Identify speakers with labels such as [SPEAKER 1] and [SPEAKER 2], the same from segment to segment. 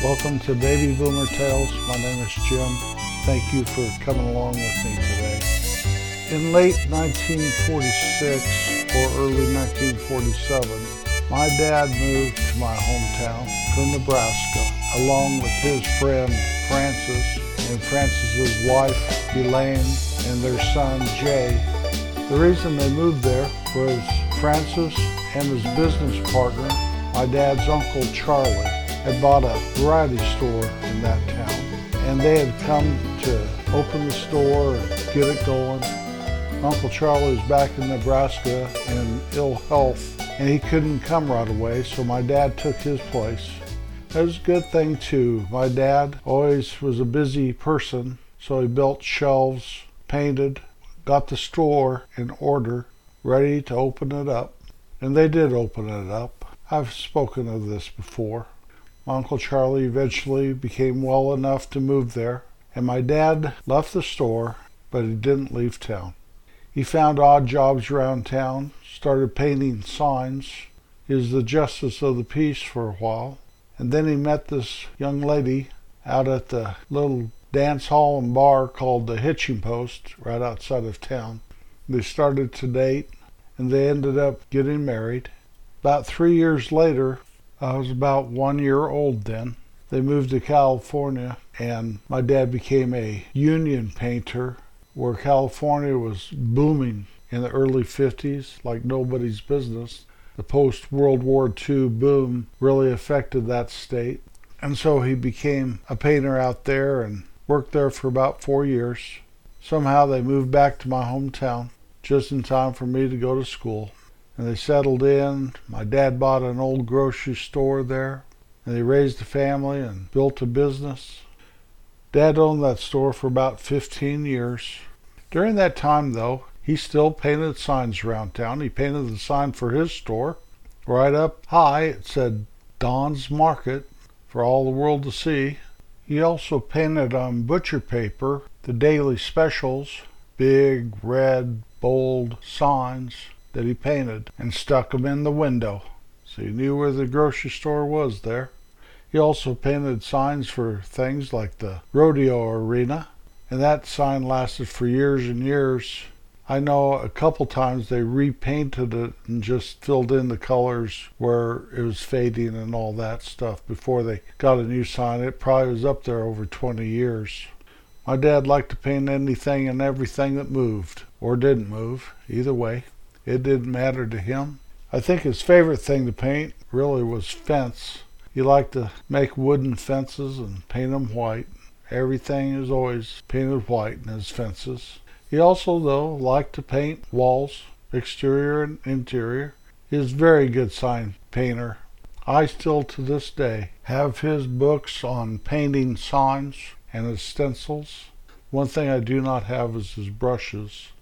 [SPEAKER 1] Welcome to Baby Boomer Tales. My name is Jim. Thank you for coming along with me today. In late 1946 or early 1947, my dad moved to my hometown from Nebraska along with his friend Francis and Francis's wife Elaine and their son Jay. The reason they moved there was Francis and his business partner, my dad's uncle Charlie, had bought a variety store in that town, and they had come to open the store and get it going. Uncle Charlie was back in Nebraska in ill health, and he couldn't come right away, so my dad took his place. It was a good thing too. My dad always was a busy person, so he built shelves, painted, got the store in order, ready to open it up. And they did open it up. I've spoken of this before. Uncle Charlie eventually became well enough to move there, and my dad left the store, but he didn't leave town. He found odd jobs around town, started painting signs. He was the justice of the peace for a while, and then he met this young lady out at the little dance hall and bar called the Hitching Post right outside of town. They started to date, and they ended up getting married. About three years later, I was about one year old then. They moved to California, and my dad became a union painter where California was booming in the early 50s like nobody's business. The post World War II boom really affected that state. And so he became a painter out there and worked there for about four years. Somehow they moved back to my hometown just in time for me to go to school and they settled in. My dad bought an old grocery store there, and they raised a family and built a business. Dad owned that store for about 15 years. During that time, though, he still painted signs around town. He painted the sign for his store. Right up high, it said Don's Market for all the world to see. He also painted on butcher paper the daily specials, big, red, bold signs that he painted and stuck 'em in the window, so you knew where the grocery store was there. He also painted signs for things like the rodeo arena, and that sign lasted for years and years. I know a couple times they repainted it and just filled in the colors where it was fading and all that stuff before they got a new sign. It probably was up there over 20 years. My dad liked to paint anything and everything that moved or didn't move, either way. It didn't matter to him. I think his favorite thing to paint really was fence. He liked to make wooden fences and paint them white. Everything is always painted white in his fences. He also, though, liked to paint walls, exterior and interior. He is a very good sign painter. I still to this day have his books on painting signs and his stencils. One thing I do not have is his brushes.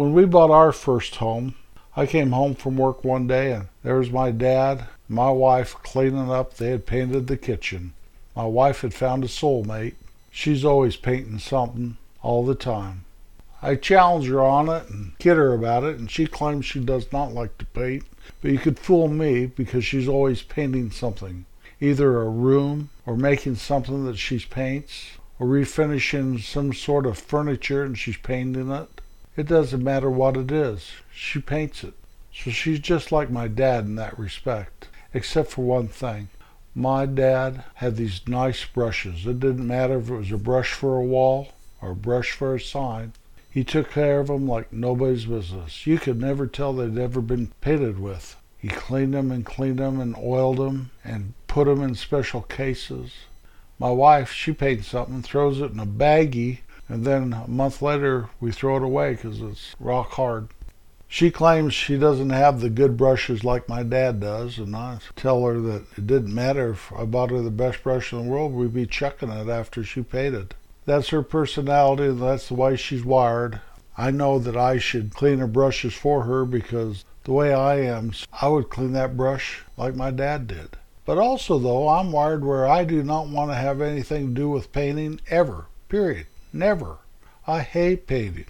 [SPEAKER 1] When we bought our first home, I came home from work one day and there was my dad, my wife cleaning up. They had painted the kitchen. My wife had found a soulmate. She's always painting something all the time. I challenged her on it and kid her about it, and she claims she does not like to paint. But you could fool me because she's always painting something, either a room or making something that she paints, or refinishing some sort of furniture and she's painting it. It doesn't matter what it is. She paints it. So she's just like my dad in that respect, except for one thing. My dad had these nice brushes. It didn't matter if it was a brush for a wall or a brush for a sign. He took care of them like nobody's business. You could never tell they'd ever been painted with. He cleaned them and cleaned them and oiled them and put them in special cases. My wife, she paints something, throws it in a baggie and then a month later we throw it away because it's rock hard. She claims she doesn't have the good brushes like my dad does, and I tell her that it didn't matter if I bought her the best brush in the world, we'd be chucking it after she painted. That's her personality, and that's the way she's wired. I know that I should clean her brushes for her because the way I am, I would clean that brush like my dad did. But also, though, I'm wired where I do not want to have anything to do with painting ever, period. Never. I hate painting.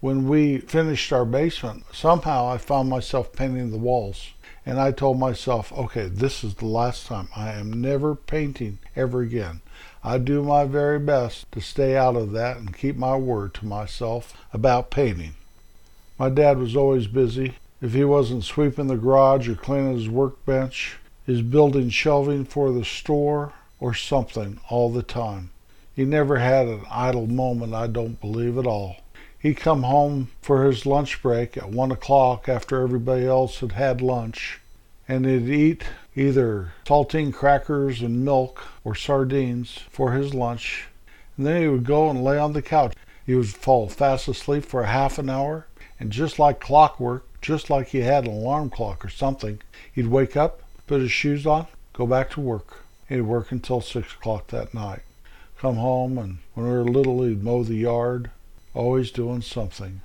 [SPEAKER 1] When we finished our basement, somehow I found myself painting the walls. And I told myself, okay, this is the last time. I am never painting ever again. I do my very best to stay out of that and keep my word to myself about painting. My dad was always busy. If he wasn't sweeping the garage or cleaning his workbench, is building shelving for the store or something all the time. He never had an idle moment, I don't believe at all. He'd come home for his lunch break at one o'clock after everybody else had had lunch, and he'd eat either saltine crackers and milk or sardines for his lunch, and then he would go and lay on the couch. He would fall fast asleep for half an hour, and just like clockwork, just like he had an alarm clock or something, he'd wake up, put his shoes on, go back to work. He'd work until six o'clock that night. Come home, and when we were little, he'd mow the yard, always doing something.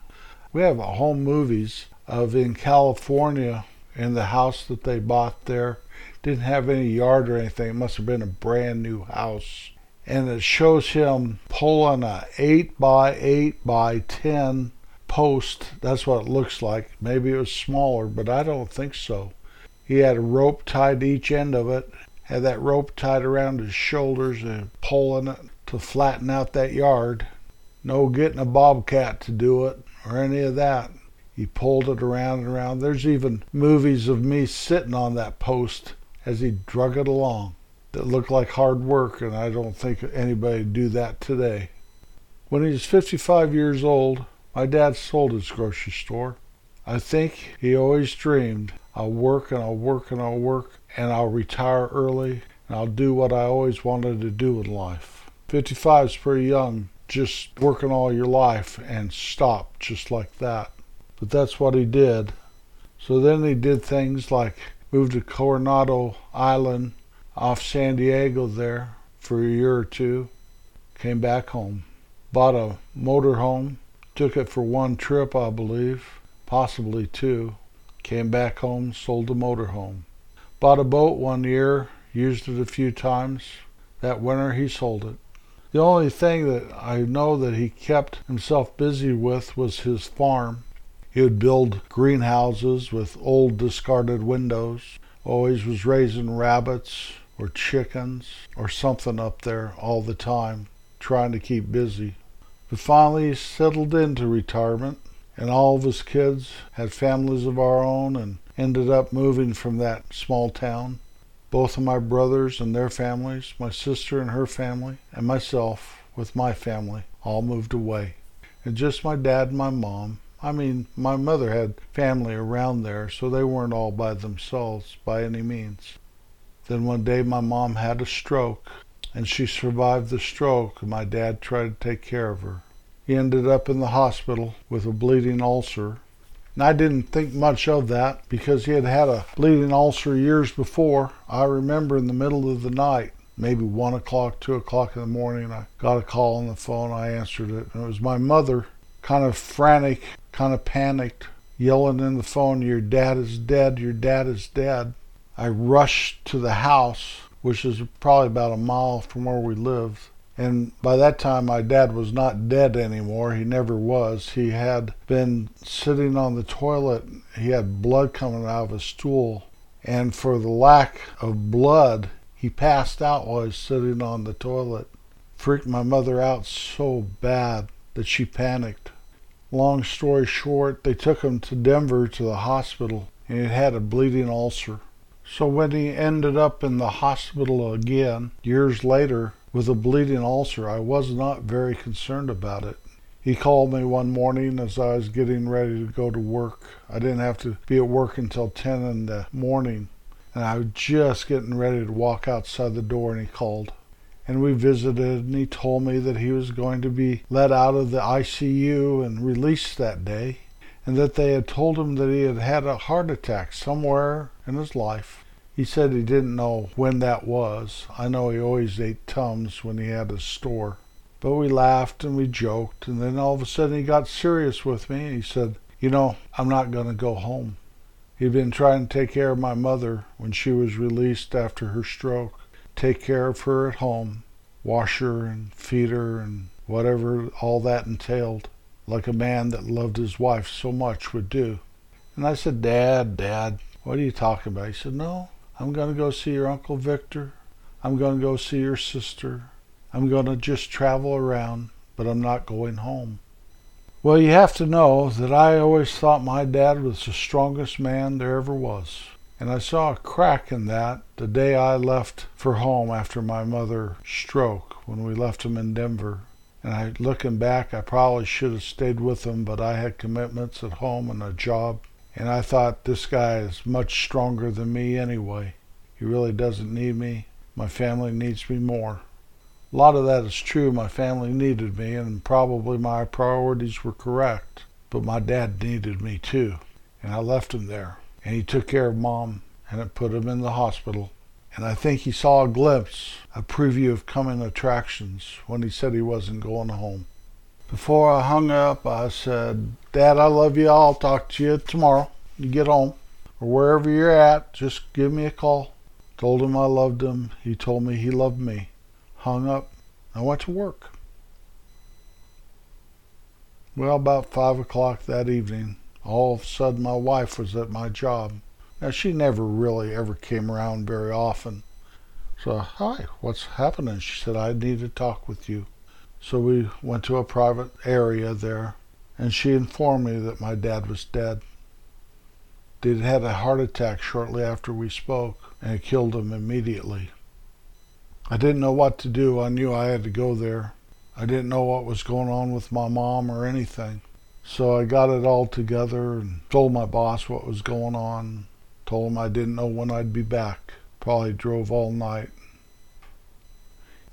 [SPEAKER 1] We have home movies of in California in the house that they bought there. Didn't have any yard or anything. It must have been a brand new house. And it shows him pulling a 8 by 8 by 10 post. That's what it looks like. Maybe it was smaller, but I don't think so. He had a rope tied to each end of it, had that rope tied around his shoulders and pulling it to flatten out that yard. No getting a bobcat to do it or any of that. He pulled it around and around. There's even movies of me sitting on that post as he drug it along. That looked like hard work, and I don't think anybody would do that today. When he was 55 years old, my dad sold his grocery store. I think he always dreamed I'll work and I'll work and I'll work and I'll retire early and I'll do what I always wanted to do in life. 55 is pretty young just working all your life and stop just like that. But that's what he did. So then he did things like moved to Coronado Island off San Diego there for a year or two, came back home, bought a motor home, took it for one trip, I believe, possibly two, came back home, sold the motor home. Bought a boat one year, used it a few times. That winter he sold it. The only thing that I know that he kept himself busy with was his farm. He would build greenhouses with old discarded windows. Always was raising rabbits or chickens or something up there all the time, trying to keep busy. But finally he settled into retirement, and all of his kids had families of our own and ended up moving from that small town both of my brothers and their families, my sister and her family, and myself with my family all moved away. And just my dad and my mom. I mean, my mother had family around there, so they weren't all by themselves by any means. Then one day my mom had a stroke, and she survived the stroke, and my dad tried to take care of her. He ended up in the hospital with a bleeding ulcer and I didn't think much of that because he had had a bleeding ulcer years before. I remember in the middle of the night, maybe one o'clock, two o'clock in the morning, I got a call on the phone. I answered it, and it was my mother, kind of frantic, kind of panicked, yelling in the phone, Your dad is dead, your dad is dead. I rushed to the house, which is probably about a mile from where we lived. And by that time, my dad was not dead anymore. He never was. He had been sitting on the toilet. He had blood coming out of his stool. And for the lack of blood, he passed out while he was sitting on the toilet. Freaked my mother out so bad that she panicked. Long story short, they took him to Denver to the hospital, and he had a bleeding ulcer. So when he ended up in the hospital again, years later, with a bleeding ulcer, I was not very concerned about it. He called me one morning as I was getting ready to go to work. I didn't have to be at work until 10 in the morning, and I was just getting ready to walk outside the door, and he called. And we visited, and he told me that he was going to be let out of the ICU and released that day, and that they had told him that he had had a heart attack somewhere in his life he said he didn't know when that was. I know he always ate Tums when he had his store. But we laughed and we joked, and then all of a sudden he got serious with me and he said, You know, I'm not going to go home. He'd been trying to take care of my mother when she was released after her stroke, take care of her at home, wash her and feed her and whatever all that entailed, like a man that loved his wife so much would do. And I said, Dad, Dad, What are you talking about? He said, No, I'm going to go see your Uncle Victor. I'm going to go see your sister. I'm going to just travel around, but I'm not going home. Well, you have to know that I always thought my dad was the strongest man there ever was. And I saw a crack in that the day I left for home after my mother's stroke when we left him in Denver. And I, looking back, I probably should have stayed with him, but I had commitments at home and a job. And I thought this guy is much stronger than me anyway. He really doesn't need me. My family needs me more. A lot of that is true. My family needed me, and probably my priorities were correct. But my dad needed me too, and I left him there. And he took care of mom, and it put him in the hospital. And I think he saw a glimpse, a preview of coming attractions when he said he wasn't going home. Before I hung up, I said, Dad, I love you. I'll talk to you tomorrow. You get home or wherever you're at, just give me a call. Told him I loved him. He told me he loved me hung up. I went to work. Well, about five o'clock that evening, all of a sudden my wife was at my job. Now, she never really ever came around very often. So, hi, what's happening? She said, I need to talk with you. So we went to a private area there, and she informed me that my dad was dead. He'd had a heart attack shortly after we spoke, and it killed him immediately. I didn't know what to do. I knew I had to go there. I didn't know what was going on with my mom or anything. So I got it all together and told my boss what was going on. Told him I didn't know when I'd be back. Probably drove all night.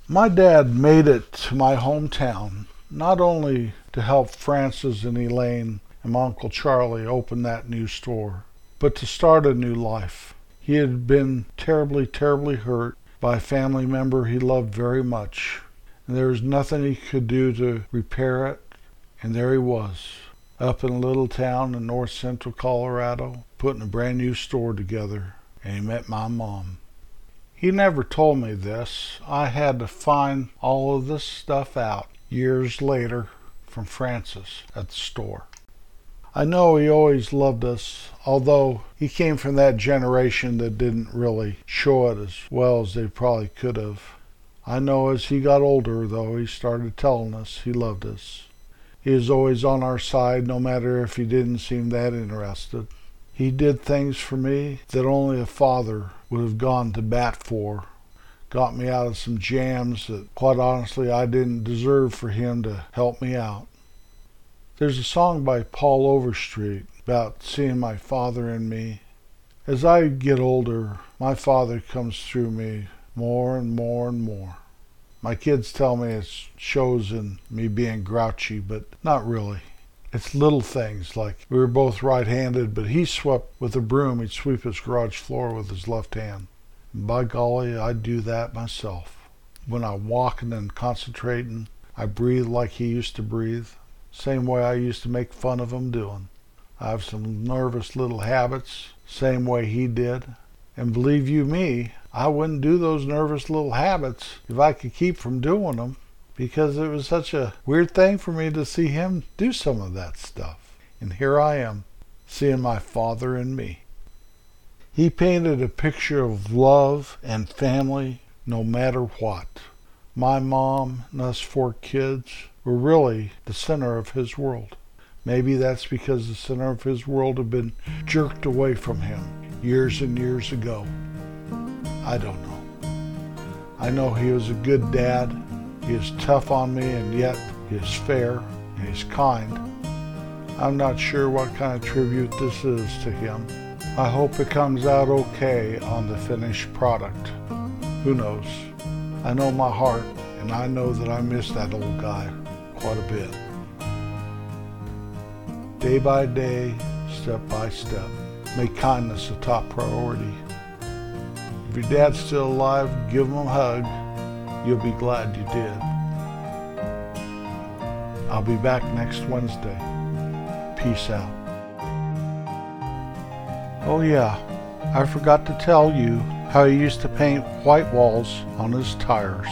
[SPEAKER 1] My dad made it to my hometown, not only to help Francis and Elaine and my Uncle Charlie open that new store, but to start a new life. He had been terribly, terribly hurt by a family member he loved very much. And there was nothing he could do to repair it. And there he was, up in a little town in north central Colorado, putting a brand new store together. And he met my mom. He never told me this. I had to find all of this stuff out years later from Francis at the store. I know he always loved us, although he came from that generation that didn't really show it as well as they probably could have. I know as he got older, though, he started telling us he loved us. He was always on our side, no matter if he didn't seem that interested. He did things for me that only a father would have gone to bat for. Got me out of some jams that, quite honestly, I didn't deserve for him to help me out. There's a song by Paul Overstreet about seeing my father in me. As I get older, my father comes through me more and more and more. My kids tell me it shows in me being grouchy, but not really. It's little things like we were both right handed, but he swept with a broom, he'd sweep his garage floor with his left hand. By golly, I do that myself. When I'm walking and concentrating, I breathe like he used to breathe. Same way I used to make fun of him doing. I have some nervous little habits, same way he did. And believe you me, I wouldn't do those nervous little habits if I could keep from doing them because it was such a weird thing for me to see him do some of that stuff. And here I am, seeing my father in me. He painted a picture of love and family no matter what. My mom and us four kids, were really the center of his world. Maybe that's because the center of his world had been jerked away from him years and years ago. I don't know. I know he was a good dad. He is tough on me, and yet he is fair and he's kind. I'm not sure what kind of tribute this is to him. I hope it comes out okay on the finished product. Who knows? I know my heart, and I know that I miss that old guy quite a bit. Day by day, step by step, make kindness a top priority. If your dad's still alive, give him a hug. You'll be glad you did. I'll be back next Wednesday. Peace out. Oh, yeah, I forgot to tell you how he used to paint white walls on his tires.